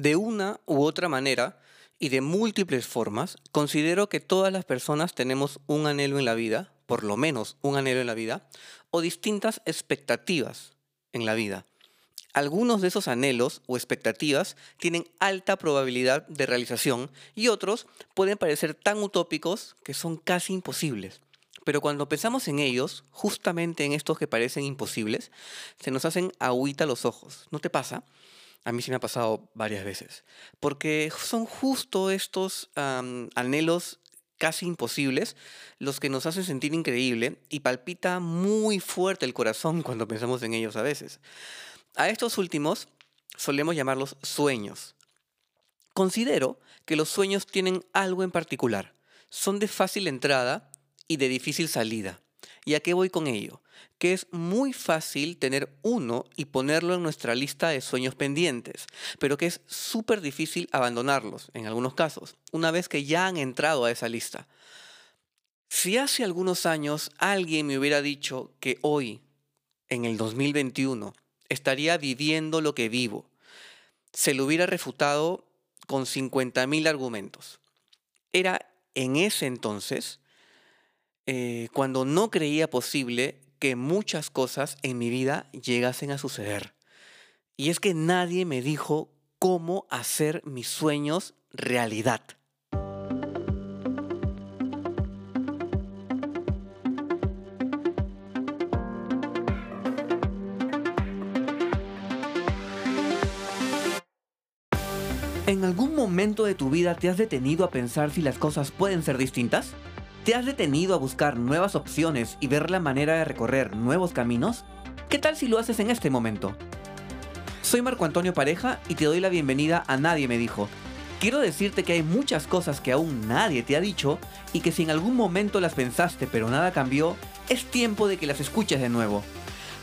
De una u otra manera y de múltiples formas, considero que todas las personas tenemos un anhelo en la vida, por lo menos un anhelo en la vida, o distintas expectativas en la vida. Algunos de esos anhelos o expectativas tienen alta probabilidad de realización y otros pueden parecer tan utópicos que son casi imposibles. Pero cuando pensamos en ellos, justamente en estos que parecen imposibles, se nos hacen agüita los ojos. ¿No te pasa? A mí sí me ha pasado varias veces. Porque son justo estos anhelos casi imposibles los que nos hacen sentir increíble y palpita muy fuerte el corazón cuando pensamos en ellos a veces. A estos últimos solemos llamarlos sueños. Considero que los sueños tienen algo en particular. Son de fácil entrada y de difícil salida. ¿Y a qué voy con ello? Que es muy fácil tener uno y ponerlo en nuestra lista de sueños pendientes, pero que es súper difícil abandonarlos, en algunos casos, una vez que ya han entrado a esa lista. Si hace algunos años alguien me hubiera dicho que hoy, en el 2021, estaría viviendo lo que vivo. Se lo hubiera refutado con 50.000 argumentos. Era en ese entonces eh, cuando no creía posible que muchas cosas en mi vida llegasen a suceder. Y es que nadie me dijo cómo hacer mis sueños realidad. ¿En algún momento de tu vida te has detenido a pensar si las cosas pueden ser distintas? ¿Te has detenido a buscar nuevas opciones y ver la manera de recorrer nuevos caminos? ¿Qué tal si lo haces en este momento? Soy Marco Antonio Pareja y te doy la bienvenida a Nadie me dijo. Quiero decirte que hay muchas cosas que aún nadie te ha dicho y que si en algún momento las pensaste pero nada cambió, es tiempo de que las escuches de nuevo.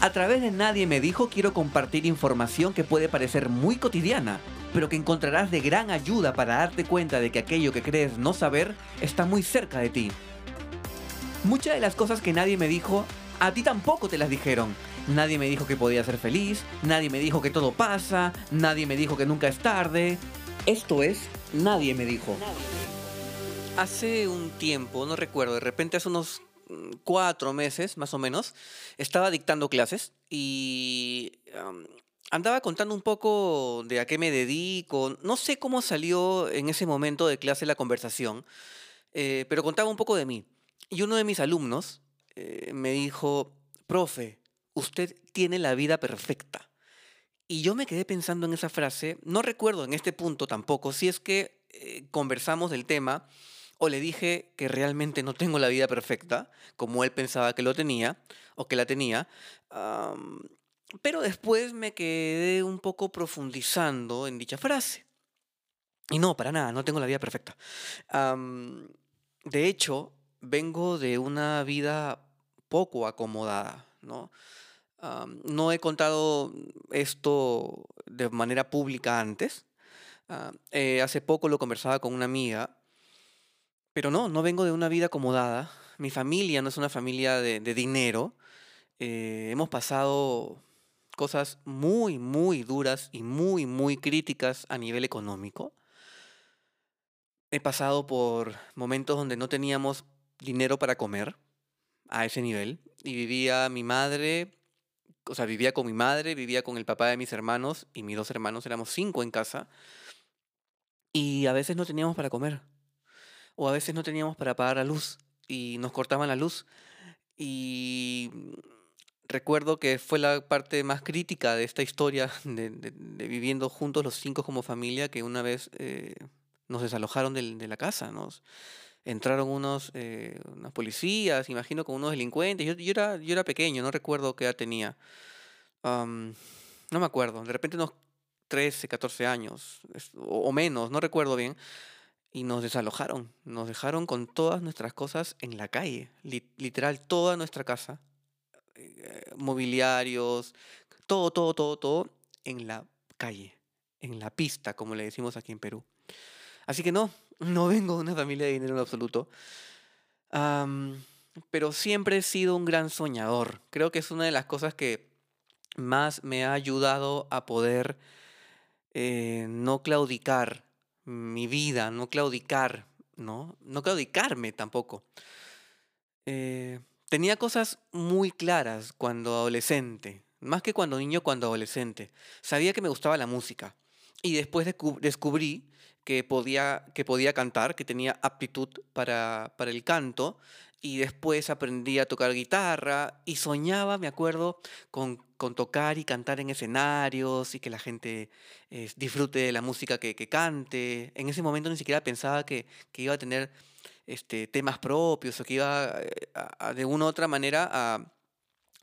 A través de Nadie me dijo quiero compartir información que puede parecer muy cotidiana, pero que encontrarás de gran ayuda para darte cuenta de que aquello que crees no saber está muy cerca de ti. Muchas de las cosas que nadie me dijo, a ti tampoco te las dijeron. Nadie me dijo que podía ser feliz, nadie me dijo que todo pasa, nadie me dijo que nunca es tarde. Esto es, nadie me dijo. Hace un tiempo, no recuerdo, de repente hace unos mm, cuatro meses más o menos, estaba dictando clases y andaba contando un poco de a qué me dedico. No sé cómo salió en ese momento de clase la conversación, eh, pero contaba un poco de mí. Y uno de mis alumnos eh, me dijo, profe, usted tiene la vida perfecta. Y yo me quedé pensando en esa frase, no recuerdo en este punto tampoco si es que eh, conversamos del tema o le dije que realmente no tengo la vida perfecta, como él pensaba que lo tenía o que la tenía. Pero después me quedé un poco profundizando en dicha frase. Y no, para nada, no tengo la vida perfecta. de hecho, vengo de una vida poco acomodada, ¿no? no he contado esto de manera pública antes. Eh, hace poco lo conversaba con una amiga, pero no, no vengo de una vida acomodada. Mi familia no es una familia de, dinero. Eh, hemos pasado cosas muy, muy duras y muy, muy críticas a nivel económico. He pasado por momentos donde no teníamos dinero para comer a ese nivel. Y vivía mi madre, o sea, vivía con mi madre, vivía con el papá de mis hermanos y mis dos hermanos, éramos cinco en casa. Y a veces no teníamos para comer o a veces no teníamos para pagar la luz y nos cortaban la luz. Y recuerdo que fue la parte más crítica de esta historia de, viviendo juntos los cinco como familia, que una vez eh, nos desalojaron de, la casa, nos entraron unos, eh, policías, imagino con unos delincuentes, yo, yo, era, yo era pequeño, no recuerdo qué edad tenía, no me acuerdo, de repente unos 13, 14 años, o, menos, no recuerdo bien, y nos desalojaron, nos dejaron con todas nuestras cosas en la calle, literal, toda nuestra casa eh, mobiliarios, todo, todo, todo, todo en la calle, en la pista, como le decimos aquí en Perú. Así que no, no vengo de una familia de dinero en absoluto. pero siempre he sido un gran soñador. Creo que es una de las cosas que más me ha ayudado a poder eh, no claudicar mi vida, no claudicar, ¿no? No claudicarme tampoco. Eh, tenía cosas muy claras cuando adolescente, más que cuando niño, cuando adolescente. Sabía que me gustaba la música y después descubrí que podía, que podía cantar, que tenía aptitud para, para el canto y después aprendí a tocar guitarra y soñaba, me acuerdo, con, con tocar y cantar en escenarios y que la gente eh, disfrute de la música que, que, cante. En ese momento ni siquiera pensaba que, que iba a tener este, temas propios o que iba eh, de una u otra manera a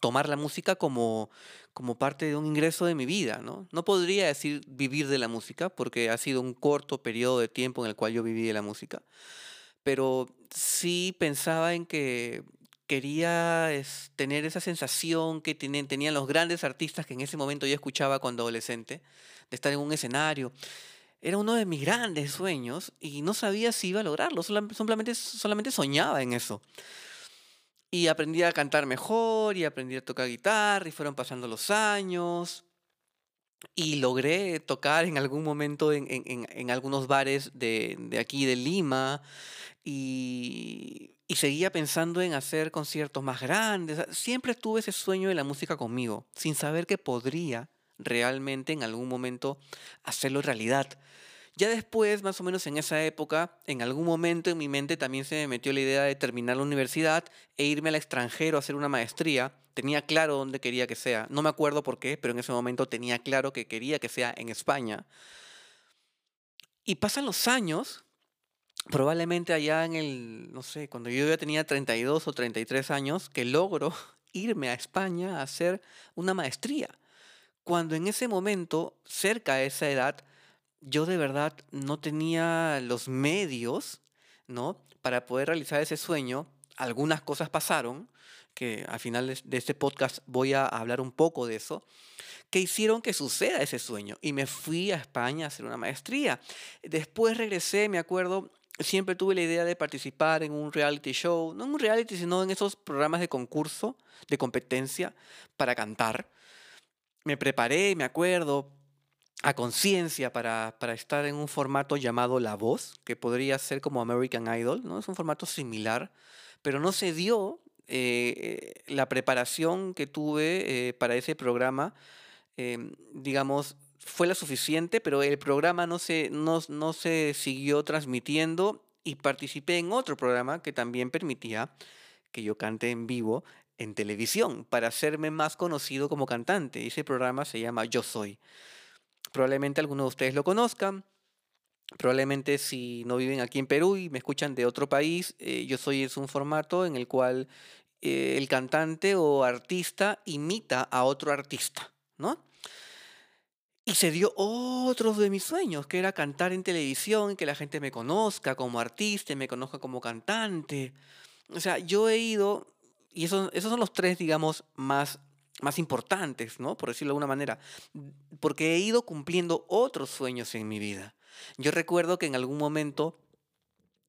tomar la música como, como parte de un ingreso de mi vida, ¿no? No podría decir vivir de la música porque ha sido un corto periodo de tiempo en el cual yo viví de la música, pero sí pensaba en que quería tener esa sensación que tienen, tenían los grandes artistas que en ese momento yo escuchaba cuando adolescente, de estar en un escenario. Era uno de mis grandes sueños y no sabía si iba a lograrlo, solamente, solamente soñaba en eso. Y aprendí a cantar mejor y aprendí a tocar guitarra y fueron pasando los años. Y logré tocar en algún momento en, en, en algunos bares de, de, aquí de Lima y, y, seguía pensando en hacer conciertos más grandes. Siempre tuve ese sueño de la música conmigo, sin saber que podría realmente en algún momento hacerlo realidad. Ya después, más o menos en esa época, en algún momento en mi mente también se me metió la idea de terminar la universidad e irme al extranjero a hacer una maestría. Tenía claro dónde quería que sea. No me acuerdo por qué, pero en ese momento tenía claro que quería que sea en España. Y pasan los años, probablemente allá en el, no sé, cuando yo ya tenía 32 o 33 años, que logro irme a España a hacer una maestría. Cuando en ese momento, cerca de esa edad, yo de verdad no tenía los medios, ¿no? Para poder realizar ese sueño. Algunas cosas pasaron, que al final de este podcast voy a hablar un poco de eso, que hicieron que suceda ese sueño. Y me fui a España a hacer una maestría. Después regresé, me acuerdo, siempre tuve la idea de participar en un reality show, no en un reality, sino en esos programas de concurso, de competencia para cantar. Me preparé, me acuerdo, a conciencia para, para, estar en un formato llamado La Voz, que podría ser como American Idol, ¿no? Es un formato similar, pero no se dio eh, la preparación que tuve eh, para ese programa, em, digamos, fue la suficiente, pero el programa no se, no, no se siguió transmitiendo y participé en otro programa que también permitía que yo cante en vivo en televisión para hacerme más conocido como cantante. Ese programa se llama Yo Soy. Probablemente algunos de ustedes lo conozcan. Probablemente si no viven aquí en Perú y me escuchan de otro país, eh, yo soy es un formato en el cual eh, el cantante o artista imita a otro artista, ¿no? Y se dio otro de mis sueños, que era cantar en televisión, que la gente me conozca como artista, me conozca como cantante. O sea, yo he ido, y esos, esos son los tres, digamos, más más importantes, ¿no? Por decirlo de alguna manera, porque he ido cumpliendo otros sueños en mi vida. Yo recuerdo que en algún momento,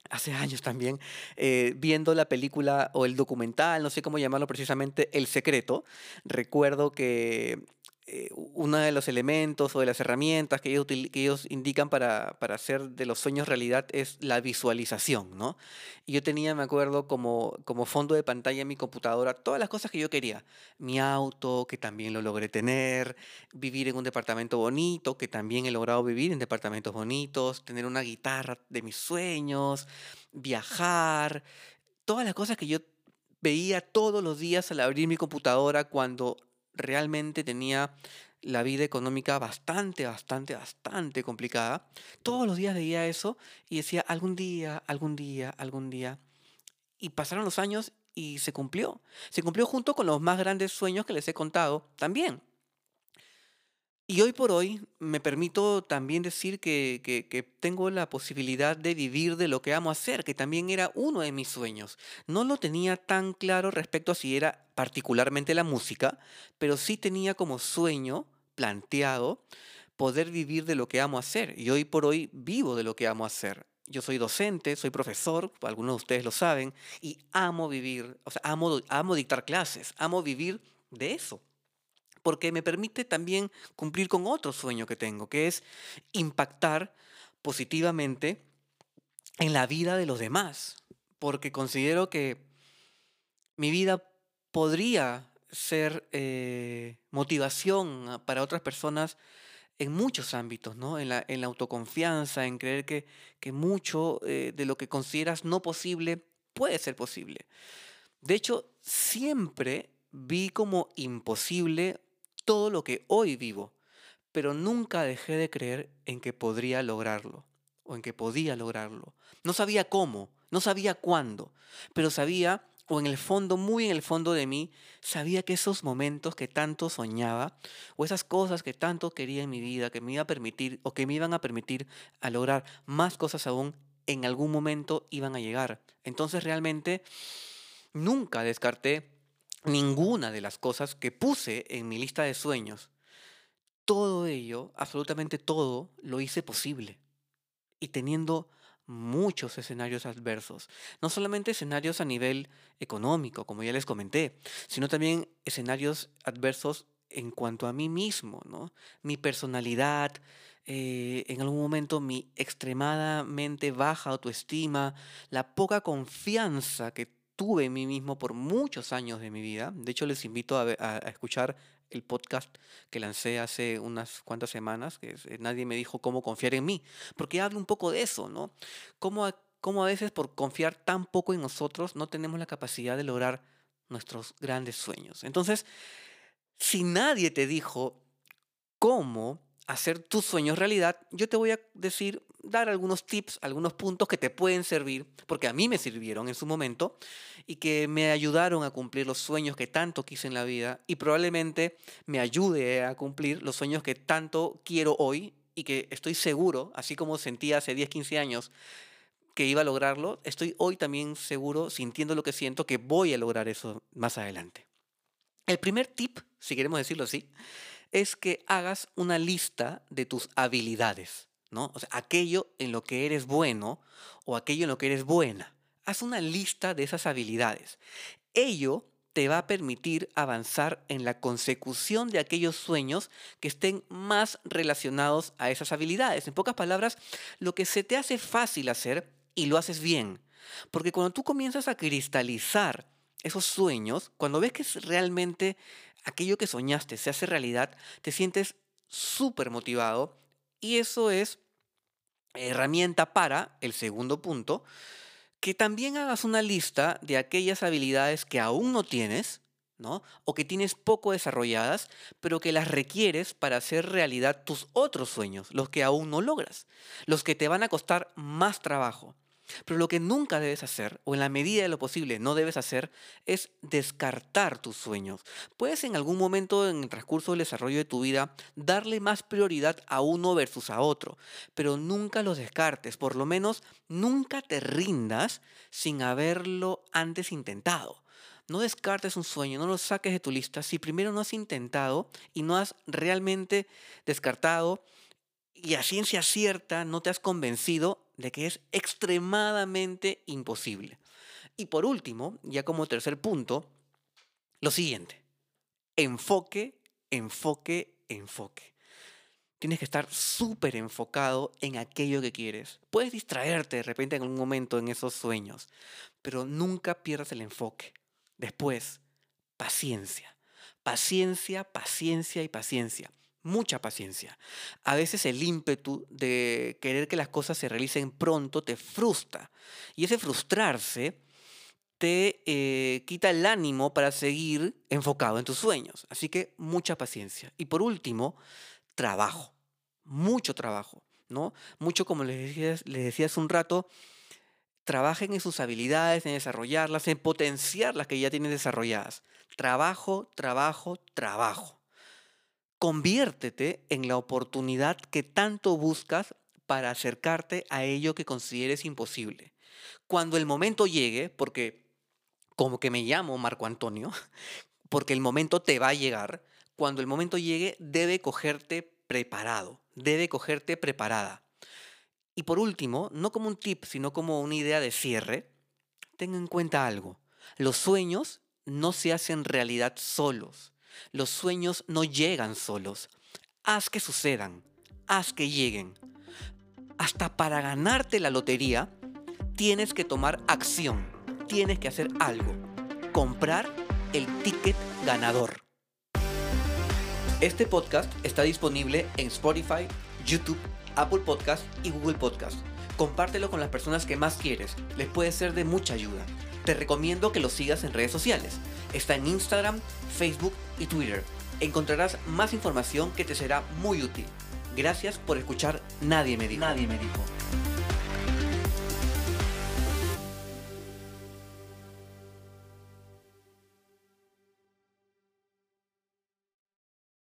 hace años también, eh, viendo la película o el documental, no sé cómo llamarlo precisamente, El Secreto, recuerdo que eh, uno de los elementos o de las herramientas que ellos, que ellos indican para, para, hacer de los sueños realidad es la visualización, ¿no? Y yo tenía, me acuerdo, como, como fondo de pantalla en mi computadora todas las cosas que yo quería. Mi auto, que también lo logré tener, vivir en un departamento bonito, que también he logrado vivir en departamentos bonitos, tener una guitarra de mis sueños, viajar, todas las cosas que yo veía todos los días al abrir mi computadora cuando realmente tenía la vida económica bastante, bastante, bastante complicada. Todos los días veía eso y decía, algún día, algún día, algún día. Y pasaron los años y se cumplió. Se cumplió junto con los más grandes sueños que les he contado también. Y hoy por hoy me permito también decir que, que, tengo la posibilidad de vivir de lo que amo hacer, que también era uno de mis sueños. No lo tenía tan claro respecto a si era particularmente la música, pero sí tenía como sueño planteado poder vivir de lo que amo hacer. Y hoy por hoy vivo de lo que amo hacer. Yo soy docente, soy profesor, algunos de ustedes lo saben, y amo vivir, o sea, amo, amo dictar clases, amo vivir de eso porque me permite también cumplir con otro sueño que tengo, que es impactar positivamente en la vida de los demás, porque considero que mi vida podría ser eh, motivación para otras personas en muchos ámbitos, ¿no? En la, en la autoconfianza, en creer que, que mucho eh, de lo que consideras no posible puede ser posible. De hecho, siempre vi como imposible todo lo que hoy vivo, pero nunca dejé de creer en que podría lograrlo o en que podía lograrlo. No sabía cómo, no sabía cuándo, pero sabía, o en el fondo, muy en el fondo de mí, sabía que esos momentos que tanto soñaba, o esas cosas que tanto quería en mi vida, que me iba a permitir, o que me iban a permitir a lograr más cosas aún, en algún momento iban a llegar. Entonces realmente nunca descarté ninguna de las cosas que puse en mi lista de sueños. Todo ello, absolutamente todo, lo hice posible. Y teniendo muchos escenarios adversos. No solamente escenarios a nivel económico, como ya les comenté, sino también escenarios adversos en cuanto a mí mismo, ¿no? Mi personalidad, eh, en algún momento mi extremadamente baja autoestima, la poca confianza que tuve en mí mismo por muchos años de mi vida. De hecho, les invito a, escuchar el podcast que lancé hace unas cuantas semanas, que eh, nadie me dijo cómo confiar en mí, porque hablo un poco de eso, ¿no? Cómo cómo a veces por confiar tan poco en nosotros no tenemos la capacidad de lograr nuestros grandes sueños. Entonces, si nadie te dijo cómo hacer tus sueños realidad, yo te voy a decir, dar algunos tips, algunos puntos que te pueden servir, porque a mí me sirvieron en su momento y que me ayudaron a cumplir los sueños que tanto quise en la vida y probablemente me ayude a cumplir los sueños que tanto quiero hoy y que estoy seguro, así como sentía hace 10, 15 años que iba a lograrlo, estoy hoy también seguro, sintiendo lo que siento, que voy a lograr eso más adelante. El primer tip, si queremos decirlo así, es que hagas una lista de tus habilidades, ¿no? Aquello en lo que eres bueno o aquello en lo que eres buena. Haz una lista de esas habilidades. Ello te va a permitir avanzar en la consecución de aquellos sueños que estén más relacionados a esas habilidades. En pocas palabras, lo que se te hace fácil hacer y lo haces bien. Porque cuando tú comienzas a cristalizar esos sueños, cuando ves que realmente aquello que soñaste se hace realidad, te sientes súper motivado y eso es herramienta para el segundo punto, que también hagas una lista de aquellas habilidades que aún no tienes, ¿no? O que tienes poco desarrolladas, pero que las requieres para hacer realidad tus otros sueños, los que aún no logras, los que te van a costar más trabajo. Pero lo que nunca debes hacer, o en la medida de lo posible no debes hacer, es descartar tus sueños. Puedes en algún momento en el transcurso del desarrollo de tu vida darle más prioridad a uno versus a otro, pero nunca los descartes, por lo menos nunca te rindas sin haberlo antes intentado. No descartes un sueño, no lo saques de tu lista si primero no has intentado y no has realmente descartado y a ciencia cierta no te has convencido de que es extremadamente imposible. Y por último, ya como tercer punto, lo siguiente. Enfoque, enfoque, enfoque. Tienes que estar súper enfocado en aquello que quieres. Puedes distraerte de repente en algún momento en esos sueños, pero nunca pierdas el enfoque. Después, paciencia. Paciencia, paciencia y paciencia mucha paciencia. A veces el ímpetu de querer que las cosas se realicen pronto te frustra. Y ese frustrarse te eh, quita el ánimo para seguir enfocado en tus sueños. Así que mucha paciencia. Y por último, trabajo. Mucho trabajo. ¿no? Mucho, como les decía, les decía hace un rato, trabajen en sus habilidades, en desarrollarlas, en potenciar las que ya tienen desarrolladas. Trabajo, trabajo, trabajo. Conviértete en la oportunidad que tanto buscas para acercarte a ello que consideres imposible. Cuando el momento llegue, porque como que me llamo Marco Antonio, porque el momento te va a llegar, cuando el momento llegue debe cogerte preparado, debe cogerte preparada. Y por último, no como un tip, sino como una idea de cierre, ten en cuenta algo. Los sueños no se hacen realidad solos Los sueños no llegan solos. Haz que sucedan. Haz que lleguen. Hasta para ganarte la lotería, tienes que tomar acción. Tienes que hacer algo. Comprar el ticket ganador. Este podcast está disponible en Spotify, YouTube, Apple Podcast y Google Podcast. Compártelo con las personas que más quieres, les puede ser de mucha ayuda. Te recomiendo que lo sigas en redes sociales. Está en Instagram, Facebook y Twitter. Encontrarás más información que te será muy útil. Gracias por escuchar Nadie me dijo. Nadie me dijo.